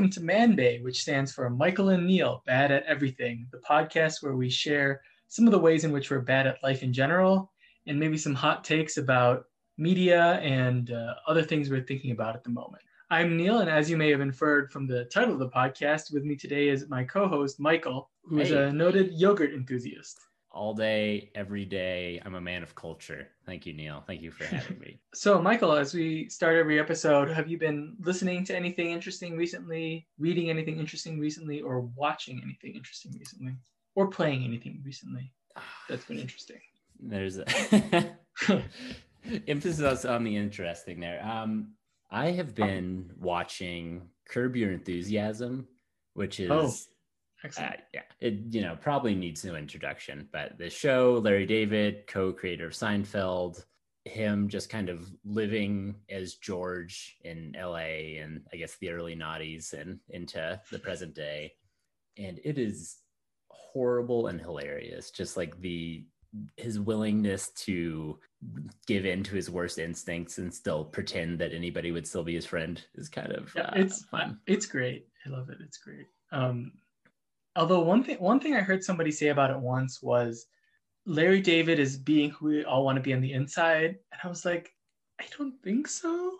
welcome to Man Bay, which stands for Michael and Neil, Bad at Everything, the podcast where we share some of the ways in which we're bad at life in general and maybe some hot takes about media and uh, other things we're thinking about at the moment. I'm Neil, and as you may have inferred from the title of the podcast, with me today is my co host, Michael, who is Hey. a noted yogurt enthusiast. All day, every day. I'm a man of culture. Thank you, Neil. Thank you for having me. So, Michael, as we start every episode, have you been listening to anything interesting recently, reading anything interesting recently, or watching anything interesting recently, or playing anything recently that's been interesting? There's a emphasis on the interesting there. Um, I have been watching Curb Your Enthusiasm, which is Oh, Excellent. uh, yeah, it you know probably needs no introduction, but the show, Larry David, co-creator of Seinfeld, him just kind of living as George in LA and I guess the early noughties and into the present day, and it is horrible and hilarious. Just like the his willingness to give in to his worst instincts and still pretend that anybody would still be his friend is kind of Yeah, uh, it's fun. It's great. I love it. It's great. Um, although one thing one thing I heard somebody say about it once was Larry David is being who we all want to be on the inside, and I was like, I don't think so.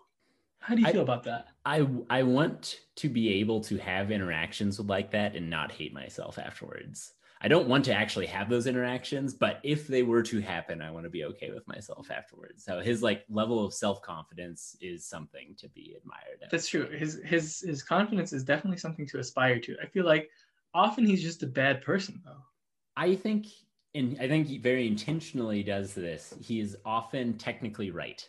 How do you I- feel about that? I I want to be able to have interactions with like that and not hate myself afterwards. I don't want to actually have those interactions, but if they were to happen, I want to be okay with myself afterwards. So his like level of self-confidence is something to be admired. That's true. His his his confidence is definitely something to aspire to. I feel like often he's just a bad person though. I think and I think he very intentionally does this. He is often technically right.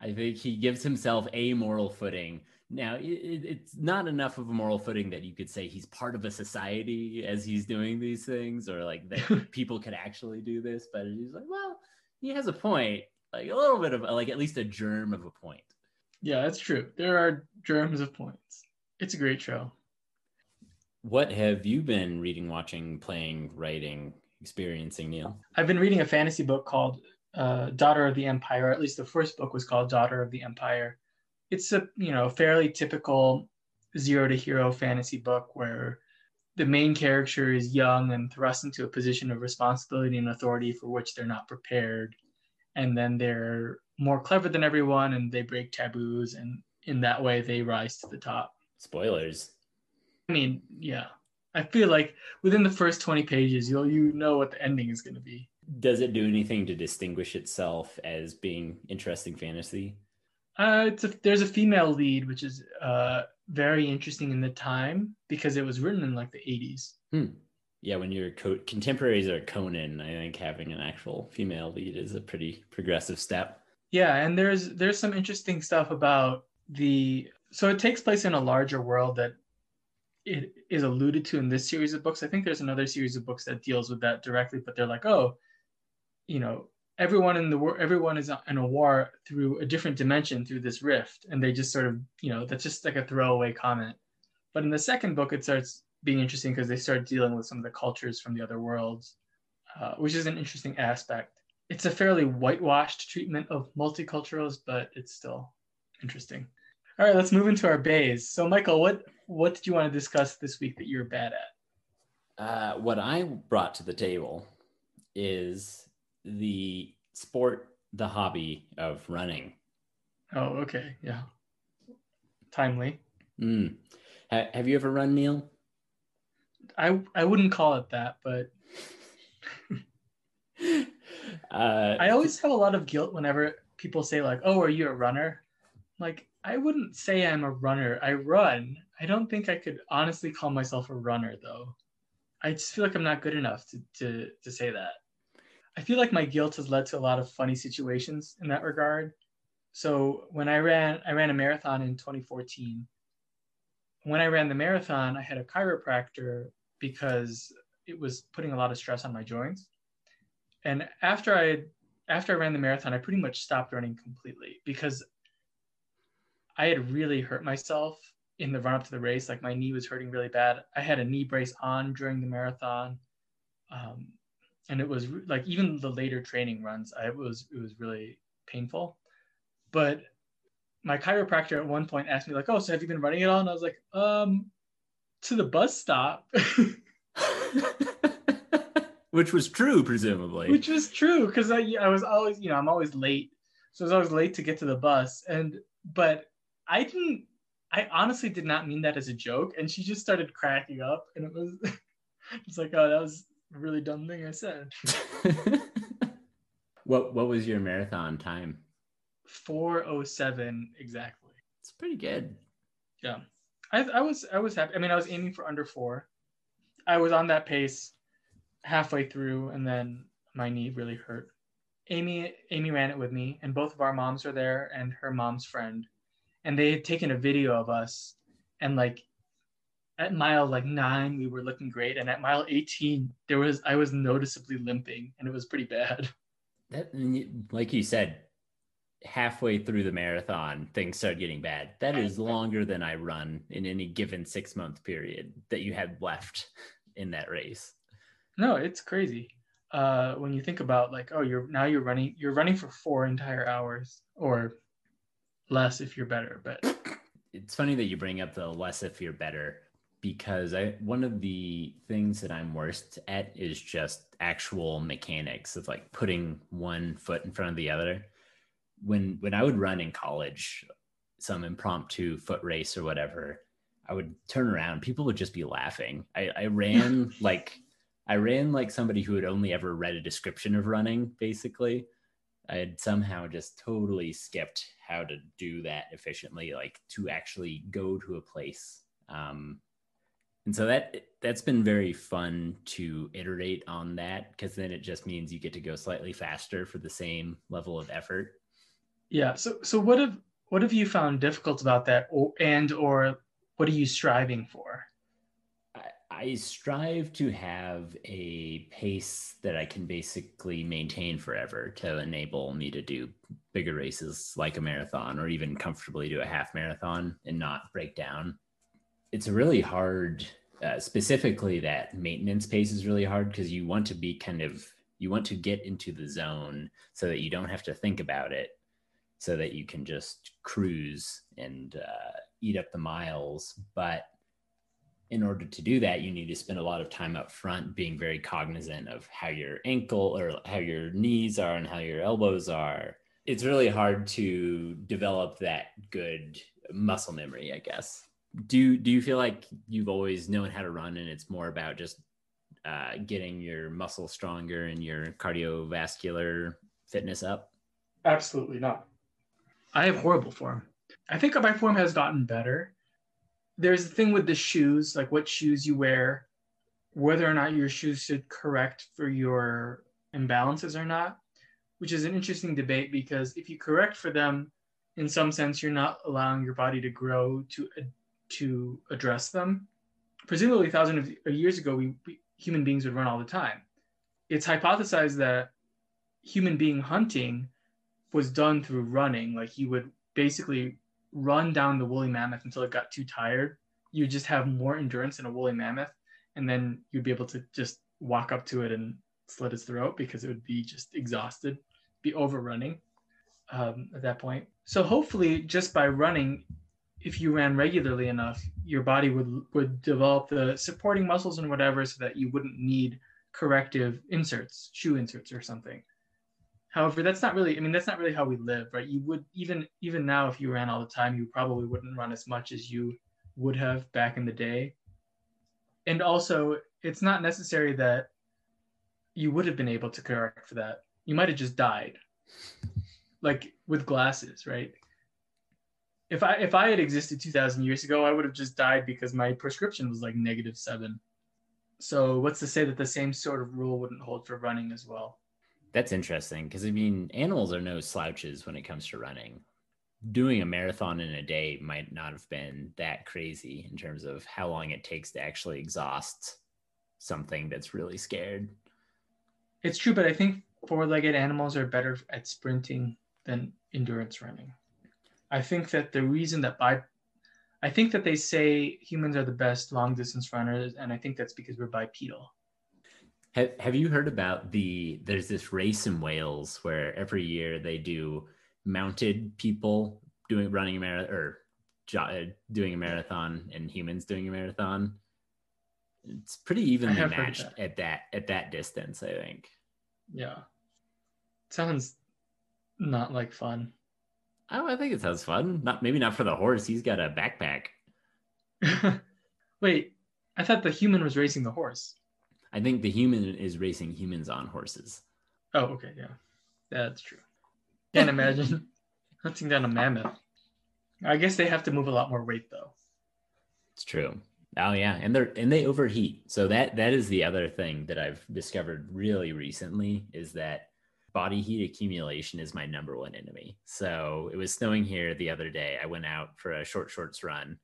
I think he gives himself a moral footing. Now, it, it- it's not enough of a moral footing that you could say he's part of a society as he's doing these things, or like that people could actually do this. But he's like, well, he has a point, like a little bit of like at least a germ of a point. Yeah, that's true. There are germs of points. It's a great show. What have you been reading, watching, playing, writing, experiencing, Neil? I've been reading a fantasy book called uh, Daughter of the Empire. Or at least the first book was called Daughter of the Empire. It's a you know fairly typical zero to hero fantasy book where the main character is young and thrust into a position of responsibility and authority for which they're not prepared, and then they're more clever than everyone and they break taboos and in that way they rise to the top. Spoilers. I mean, yeah. I feel like within the first 20 pages, you'll you know what the ending is going to be. Does it do anything to distinguish itself as being interesting fantasy? Uh, it's a, there's a female lead, which is uh, very interesting in the time because it was written in like the 80s. Yeah, when your co- contemporaries are Conan, I think having an actual female lead is a pretty progressive step. Yeah, and there's there's some interesting stuff about the so it takes place in a larger world that it is alluded to in this series of books. I think there's another series of books that deals with that directly, but they're like, oh, you know, everyone in the world, everyone is in a war through a different dimension through this rift, and they just sort of, you know, that's just like a throwaway comment. But in the second book, it starts being interesting because they start dealing with some of the cultures from the other worlds, uh, which is an interesting aspect it's a fairly whitewashed treatment of multiculturals, but it's still interesting. All right, let's move into our bays. So, Michael, what what did you want to discuss this week that you're bad at? Uh, what I brought to the table is the sport, the hobby of running. Oh, okay, yeah, timely. Mm. Ha- have you ever run, Neil? I I wouldn't call it that, but uh, I always have a lot of guilt whenever people say like, "Oh, are you a runner?" Like, I wouldn't say I'm a runner. I run. I don't think I could honestly call myself a runner though. I just feel like I'm not good enough to to to say that. I feel like my guilt has led to a lot of funny situations in that regard. So when I ran, I ran a marathon in 2014. When I ran the marathon, I had a chiropractor because it was putting a lot of stress on my joints. And after I after I ran the marathon, I pretty much stopped running completely because I had really hurt myself in the run up to the race. Like my knee was hurting really bad. I had a knee brace on during the marathon. Um, and it was re- like even the later training runs, I it was it was really painful. But my chiropractor at one point asked me like, "Oh, so have you been running at all?" And I was like, "Um, to the bus stop. Which was true, presumably. Which was true because I I was always you know I'm always late, so I was always late to get to the bus, and but I didn't. I honestly did not mean that as a joke, and she just started cracking up, and it was it's like oh that was a really dumb thing I said. what what was your marathon time? 407 exactly. It's pretty good. Yeah. I, I was I was happy. I mean, I was aiming for under four. I was on that pace halfway through, and then my knee really hurt. Amy Amy ran it with me, and both of our moms were there, and her mom's friend, and they had taken a video of us, and like at mile like nine we were looking great, and at mile eighteen there was I was noticeably limping, and it was pretty bad. That like you said, halfway through the marathon, things start getting bad. That is longer than I run in any given six month period that you had left in that race. No, it's crazy. Uh, when you think about like, oh, you're now you're running, you're running for four entire hours or less if you're better. But it's funny that you bring up the less if you're better because I one of the things that I'm worst at is just actual mechanics of like putting one foot in front of the other when when I would run in college, some impromptu foot race or whatever, I would turn around, people would just be laughing. I, I ran like I ran like somebody who had only ever read a description of running, basically. I had somehow just totally skipped how to do that efficiently, like to actually go to a place. Um, and so that that's been very fun to iterate on that because then it just means you get to go slightly faster for the same level of effort yeah. So so what have what have you found difficult about that, or, and or what are you striving for? I, strive to have a pace that I can basically maintain forever to enable me to do bigger races like a marathon or even comfortably do a half marathon and not break down. It's really hard, uh, specifically that maintenance pace is really hard because you want to be kind of you want to get into the zone so that you don't have to think about it so that you can just cruise and uh, eat up the miles. But in order to do that, you need to spend a lot of time up front being very cognizant of how your ankle or how your knees are and how your elbows are. It's really hard to develop that good muscle memory, I guess. Do do you feel like you've always known how to run and it's more about just uh, getting your muscle stronger and your cardiovascular fitness up? Absolutely not. I have horrible form. I think my form has gotten better. There's the thing with the shoes, like what shoes you wear, whether or not your shoes should correct for your imbalances or not, which is an interesting debate because if you correct for them, in some sense, you're not allowing your body to grow to uh, to address them. Presumably, thousands of years ago, we, we human beings would run all the time. It's hypothesized that human being hunting was done through running. Like you would basically run down the woolly mammoth until it got too tired. You just have more endurance than a woolly mammoth, and then you'd be able to just walk up to it and slit its throat because it would be just exhausted, be overrunning um, at that point. So hopefully, just by running, if you ran regularly enough, your body would would develop the supporting muscles and whatever, so that you wouldn't need corrective inserts, shoe inserts or something. However, that's not really, I mean, that's not really how we live, right? You would even even now, if you ran all the time, you probably wouldn't run as much as you would have back in the day. And also, it's not necessary that you would have been able to correct for that. You might have just died. Like with glasses, right? If I if I had existed 2000 years ago, I would have just died because my prescription was like negative 7. So, what's to say that the same sort of rule wouldn't hold for running as well? That's interesting because I mean, animals are no slouches when it comes to running. Doing a marathon in a day might not have been that crazy in terms of how long it takes to actually exhaust something that's really scared. It's true, but I think four legged animals are better at sprinting than endurance running. I think that the reason that I think that they say humans are the best long distance runners, and I think that's because we're bipedal. Have, have you heard about the there's this race in Wales where every year they do mounted people doing running a marathon or uh, doing a marathon and humans doing a marathon It's pretty evenly matched that. at that at that distance, I think. Yeah. Sounds not like fun. Oh, I think it sounds fun. Not maybe not for the horse. He's got a backpack. Wait, I thought the human was racing the horse. I think the human is racing humans on horses. Oh, okay, yeah. That's true. Can't imagine hunting down a mammoth. I guess they have to move a lot more weight though. It's true. Oh yeah, and they're and they overheat. So that that is the other thing that I've discovered really recently is that body heat accumulation is my number one enemy. So it was snowing here the other day. I went out for a short shorts run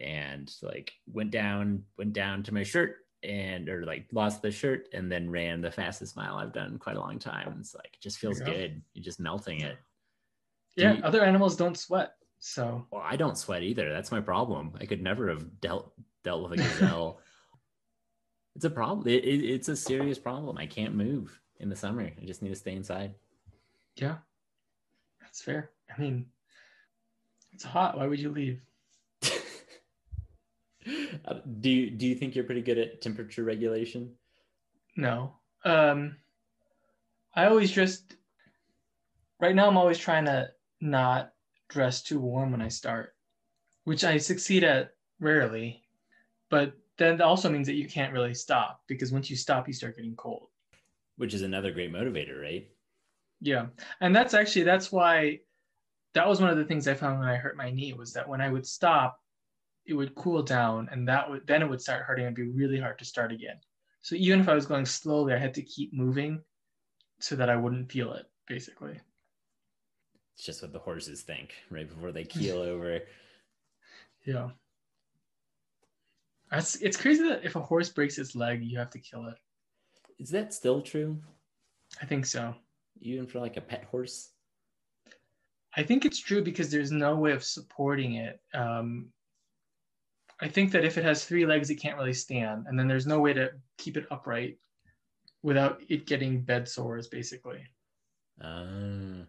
and like went down went down to my shirt and or like lost the shirt and then ran the fastest mile I've done in quite a long time. It's like it just feels you good. You're just melting it. Do Yeah, you- other animals don't sweat. So Well, I don't sweat either. That's my problem. I could never have dealt dealt with a gazelle. it's a problem. It, it, it's a serious problem. I can't move in the summer. I just need to stay inside. yeah. That's fair. I mean it's hot. Why would you leave? Uh, do you do you think you're pretty good at temperature regulation? No. Um I always just right now I'm always trying to not dress too warm when I start, which I succeed at rarely. But then that also means that you can't really stop because once you stop you start getting cold. Which is another great motivator, right? Yeah. And that's actually that's why that was one of the things I found when I hurt my knee was that when I would stop, it would cool down and that would then it would start hurting and be really hard to start again. So even if I was going slowly, I had to keep moving so that I wouldn't feel it, basically. It's just what the horses think right before they keel over. Yeah. That's it's crazy that if a horse breaks its leg, you have to kill it. Is that still true? I think so. Even for like a pet horse? I think it's true because there's no way of supporting it. Um, I think that if it has three legs, it can't really stand, and then there's no way to keep it upright without it getting bed sores, basically. Uh,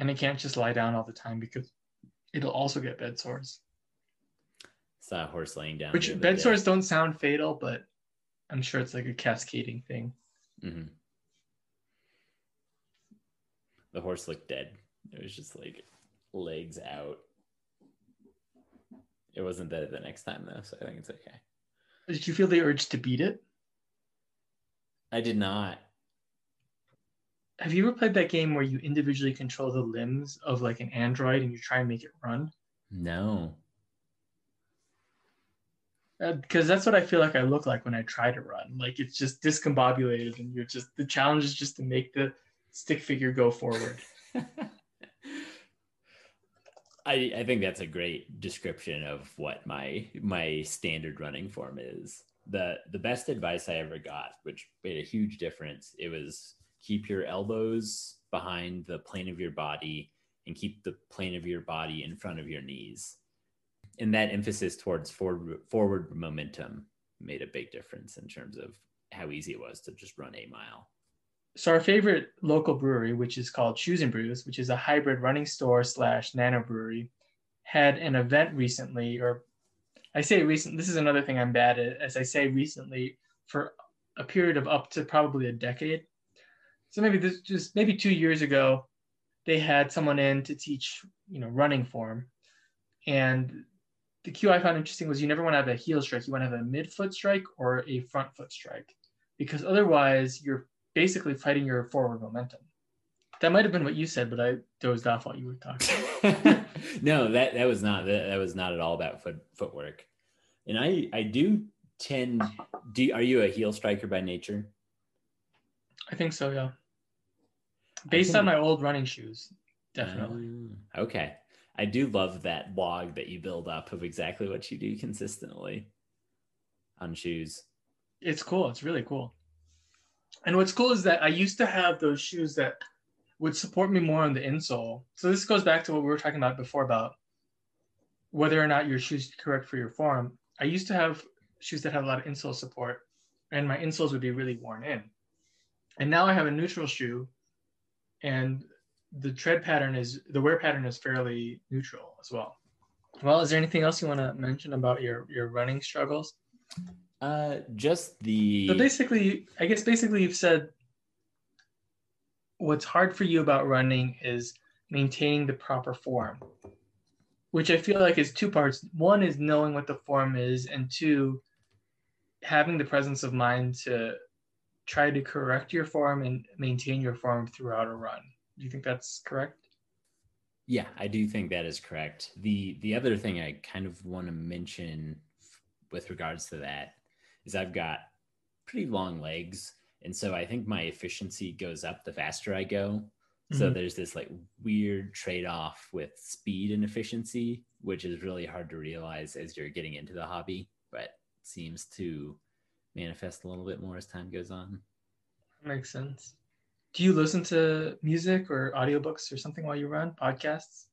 And it can't just lie down all the time because it'll also get bed sores. saw a horse laying down. Which bed sores don't sound fatal, but I'm sure it's like a cascading thing. Mhm. The horse looked dead. It was just like legs out. It wasn't dead the next time though, so I think it's okay. Did you feel the urge to beat it? I did not. Have you ever played that game where you individually control the limbs of like an android and you try and make it run? No. Uh, because that's what I feel like I look like when I try to run. Like it's just discombobulated, and you're just the challenge is just to make the stick figure go forward. I, I think that's a great description of what my my standard running form is. The the best advice I ever got, which made a huge difference, it was keep your elbows behind the plane of your body and keep the plane of your body in front of your knees. And that emphasis towards forward forward momentum made a big difference in terms of how easy it was to just run a mile. So our favorite local brewery, which is called Shoes and Brews, which is a hybrid running store slash nano brewery, had an event recently, or I say recent. This is another thing I'm bad at, as I say recently for a period of up to probably a decade. So maybe this just maybe two years ago, they had someone in to teach you know running form, and the cue I found interesting was you never want to have a heel strike. You want to have a mid foot strike or a front foot strike, because otherwise you're basically fighting your forward momentum. That might have been what you said, but I dozed off while you were talking. no, that that was not that, that was not at all about foot footwork. And I I do tend do are you a heel striker by nature? I think so, yeah. Based on my old running shoes, definitely. Ah, okay. I do love that blog that you build up of exactly what you do consistently on shoes. It's cool. It's really cool. And what's cool is that I used to have those shoes that would support me more on the insole. So this goes back to what we were talking about before about whether or not your shoes correct for your form. I used to have shoes that had a lot of insole support, and my insoles would be really worn in. And now I have a neutral shoe, and the tread pattern is the wear pattern is fairly neutral as well. Well, is there anything else you want to mention about your your running struggles? Uh, just the. So basically, I guess basically you've said what's hard for you about running is maintaining the proper form, which I feel like is two parts. One is knowing what the form is, and two, having the presence of mind to try to correct your form and maintain your form throughout a run. Do you think that's correct? Yeah, I do think that is correct. The the other thing I kind of want to mention with regards to that is I've got pretty long legs and so I think my efficiency goes up the faster I go. So mm-hmm. there's this like weird trade-off with speed and efficiency, which is really hard to realize as you're getting into the hobby, but seems to manifest a little bit more as time goes on. Makes sense. Do you listen to music or audiobooks or something while you run podcasts?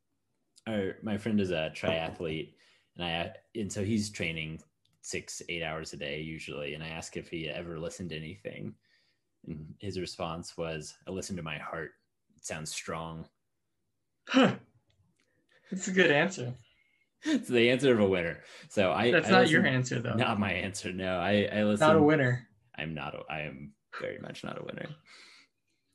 Our, my friend is a triathlete and I and so he's training six, eight hours a day usually. And I asked if he ever listened to anything. And his response was, I listen to my heart. It sounds strong. Huh. That's a good answer. it's the answer of a winner. So I That's I not listen, your answer though. Not my answer. No, I, I listen. Not a winner. I'm not a, I am very much not a winner.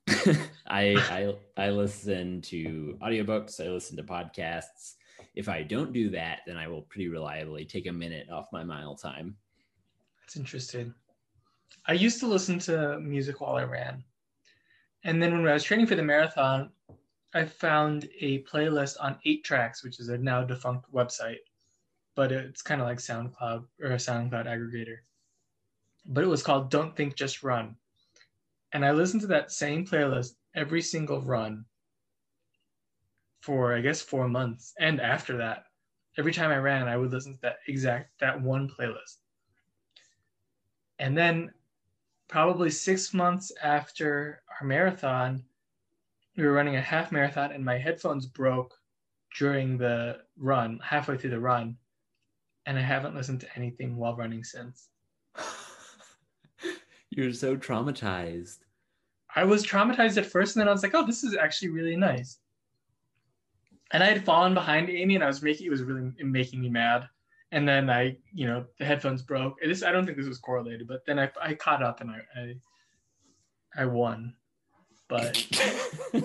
I I I listen to audiobooks, I listen to podcasts. If I don't do that, then I will pretty reliably take a minute off my mile time. That's interesting. I used to listen to music while I ran. And then when I was training for the marathon, I found a playlist on 8tracks, which is a now defunct website, but it's kind of like SoundCloud or a SoundCloud aggregator. But it was called Don't Think Just Run. And I listened to that same playlist every single run for I guess 4 months and after that. Every time I ran, I would listen to that exact that one playlist. And then probably six months after our marathon, we were running a half marathon and my headphones broke during the run, halfway through the run. And I haven't listened to anything while running since. You're so traumatized. I was traumatized at first, and then I was like, oh, this is actually really nice. And I had fallen behind Amy, and I was making it was really making me mad and then I, you know, the headphones broke. This I don't think this was correlated, but then I, I caught up and I, I, I won, but,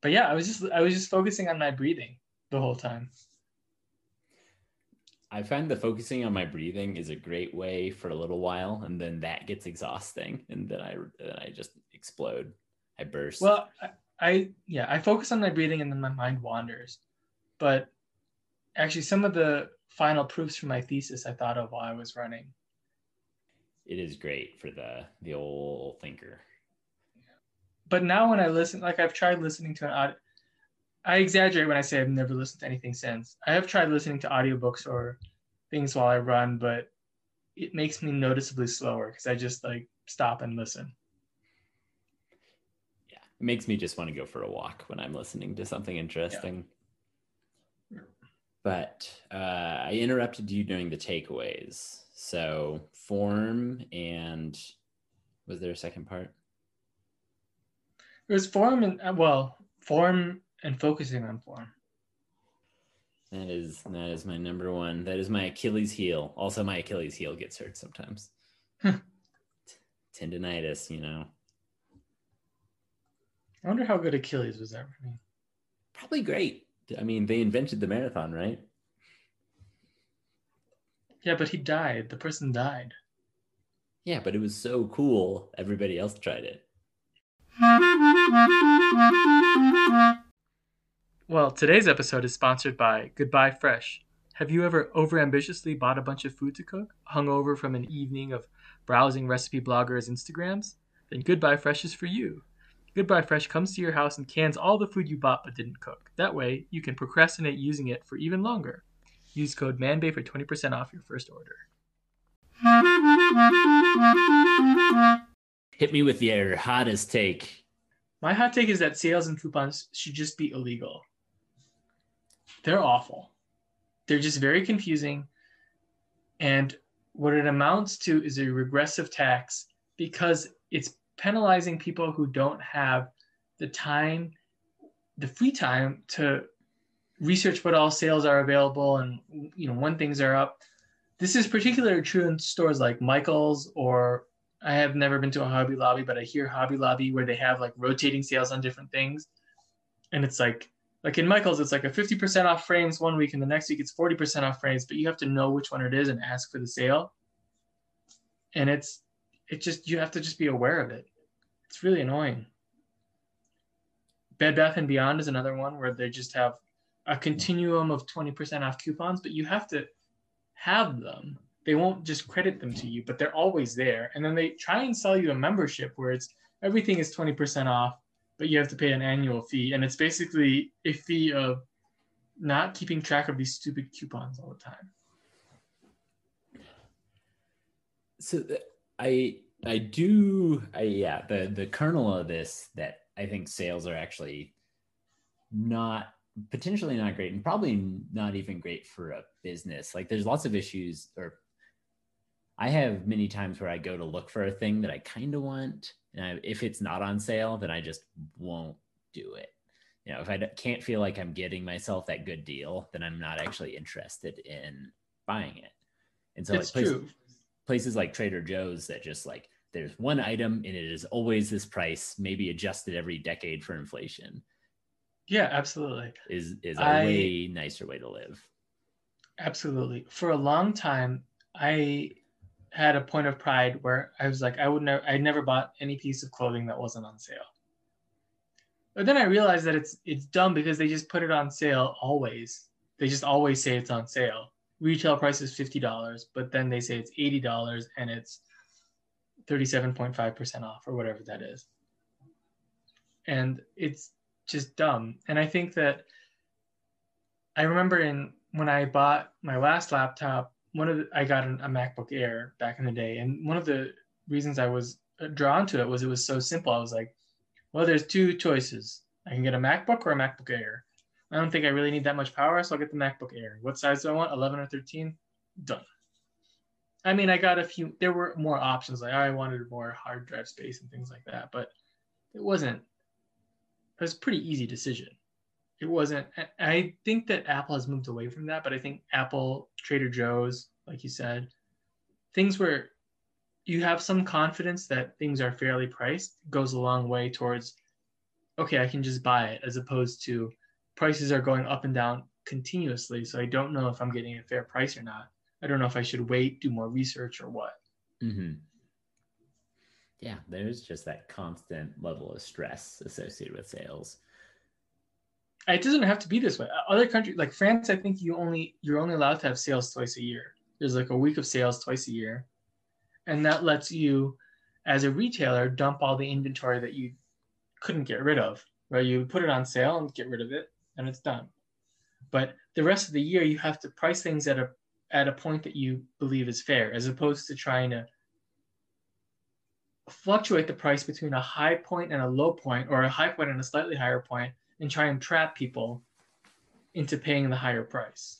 but yeah, I was just I was just focusing on my breathing the whole time. I find the focusing on my breathing is a great way for a little while, and then that gets exhausting, and then I then I just explode. I burst. Well, I, yeah, I focus on my breathing, and then my mind wanders. But actually some of the final proofs for my thesis I thought of while I was running. It is great for the the old thinker. But now when I listen, like I've tried listening to an audio, I exaggerate when I say I've never listened to anything since. I have tried listening to audiobooks or things while I run, but it makes me noticeably slower because I just like stop and listen. It makes me just want to go for a walk when I'm listening to something interesting. Yeah but uh, I interrupted you during the takeaways. So form and was there a second part? It was form and uh, well, form and focusing on form. That is that is my number one. That is my Achilles heel. Also, my Achilles heel gets hurt sometimes. Tendonitis, you know. I wonder how good Achilles was ever. Probably great. I mean, they invented the marathon, right? Yeah, but he died. The person died. Yeah, but it was so cool. Everybody else tried it. Well, today's episode is sponsored by Goodbye Fresh. Have you ever overambitiously bought a bunch of food to cook, hung over from an evening of browsing recipe bloggers' Instagrams? Then Goodbye Fresh is for you. Goodbye Fresh comes to your house and cans all the food you bought but didn't cook. That way, you can procrastinate using it for even longer. Use code MANBAY for 20% off your first order. Hit me with your hottest take. My hot take is that sales and coupons should just be illegal. They're awful. They're just very confusing. And what it amounts to is a regressive tax because it's penalizing people who don't have the time, the free time to research what all sales are available and you know when things are up this is particularly true in stores like Michael's or I have never been to a Hobby Lobby, but I hear Hobby Lobby where they have like rotating sales on different things. And it's like, like in Michael's, it's like a 50% off frames one week and the next week it's 40% off frames, but you have to know which one it is and ask for the sale. And it's, it just, you have to just be aware of it. It's really annoying. Bed Bath and Beyond is another one where they just have a continuum of 20% off coupons, but you have to have them. They won't just credit them to you, but they're always there. And then they try and sell you a membership where it's everything is 20% off, but you have to pay an annual fee. And it's basically a fee of not keeping track of these stupid coupons all the time. So I I do I yeah, the the kernel of this that I think sales are actually not potentially not great and probably not even great for a business. Like there's lots of issues or I have many times where I go to look for a thing that I kind of want. And I, if it's not on sale, then I just won't do it. You know, if I can't feel like I'm getting myself that good deal, then I'm not actually interested in buying it. And so, it's like true. Places like Trader Joe's that just like there's one item and it is always this price, maybe adjusted every decade for inflation. Yeah, absolutely. Is is a I- way nicer way to live. Absolutely. For a long time, I had a point of pride where I was like, I would never, I never bought any piece of clothing that wasn't on sale. But then I realized that it's it's dumb because they just put it on sale always. They just always say it's on sale. Retail price is fifty dollars, but then they say it's eighty dollars and it's thirty-seven point five percent off or whatever that is. And it's just dumb. And I think that I remember in when I bought my last laptop, one of the, I got an, a MacBook Air back in the day, and one of the reasons I was drawn to it was it was so simple. I was like, well, there's two choices. I can get a MacBook or a MacBook Air. I don't think I really need that much power, so I'll get the MacBook Air. What size do I want? 11 or 13? Done. I mean, I got a few. There were more options. Like I wanted more hard drive space and things like that, but it wasn't. It was pretty easy decision it wasn't i think that apple has moved away from that but i think apple trader joe's like you said things where you have some confidence that things are fairly priced goes a long way towards okay i can just buy it as opposed to prices are going up and down continuously so i don't know if i'm getting a fair price or not. I don't know if i should wait do more research or what. Mm-hmm. Yeah, there's just that constant level of stress associated with sales. it doesn't have to be this way. Other countries like france i think you only you're only allowed to have sales twice a year. There's like a week of sales twice a year. And that lets you as a retailer dump all the inventory that you couldn't get rid of right? You put it on sale and get rid of it and it's done but the rest of the year you have to price things at a at a point that you believe is fair as opposed to trying to fluctuate the price between a high point and a low point or a high point and a slightly higher point and try and trap people into paying the higher price.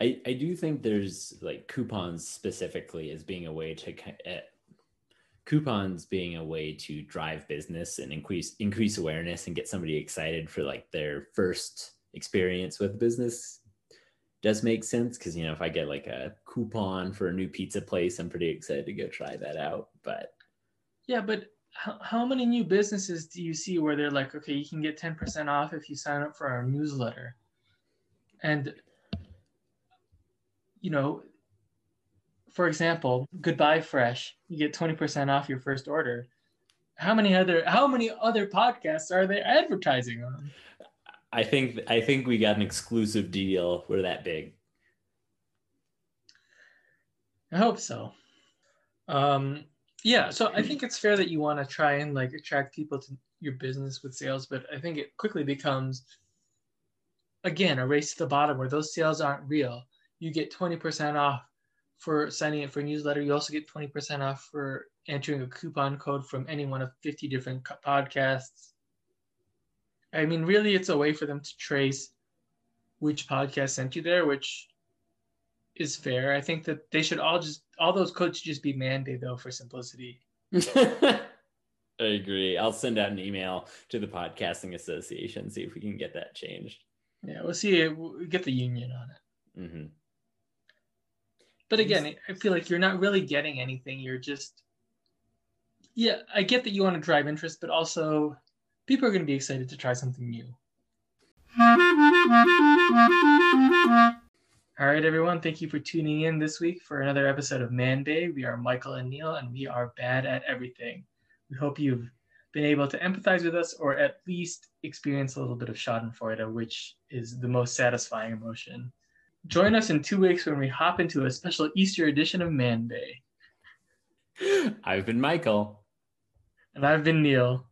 I, I do think there's like coupons specifically as being a way to uh, coupons being a way to drive business and increase increase awareness and get somebody excited for like their first experience with business does make sense because you know if I get like a coupon for a new pizza place, I'm pretty excited to go try that out. But yeah, but how, how many new businesses do you see where they're like, okay, you can get 10% off if you sign up for our newsletter? And you know, for example, goodbye fresh, you get 20% off your first order. How many other how many other podcasts are they advertising on? I think I think we got an exclusive deal. We're that big. I hope so. Um, yeah, so I think it's fair that you want to try and like attract people to your business with sales, but I think it quickly becomes again a race to the bottom where those sales aren't real. You get 20% off for signing up for a newsletter. You also get 20% off for entering a coupon code from any one of 50 different podcasts. I mean, really, it's a way for them to trace which podcast sent you there, which is fair. I think that they should all just all those codes should just be mandated though for simplicity. I agree. I'll send out an email to the podcasting association see if we can get that changed. Yeah, we'll see. We'll get the union on it. Mm-hmm. But again, I feel like you're not really getting anything. You're just, yeah, I get that you want to drive interest, but also people are going to be excited to try something new. All right, everyone. Thank you for tuning in this week for another episode of Man Bay. We are Michael and Neil, and we are bad at everything. We hope you've been able to empathize with us or at least experience a little bit of Schadenfreude, which is the most satisfying emotion. Join us in two weeks when we hop into a special Easter edition of Man Bay. I've been Michael. And I've been Neil.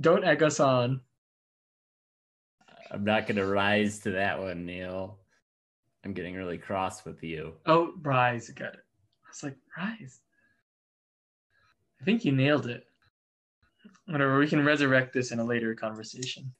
Don't egg us on. I'm not going to rise to that one, Neil. I'm getting really cross with you. Oh, rise. Got it. I was like, rise. I think you nailed it. Whatever. We can resurrect this in a later conversation.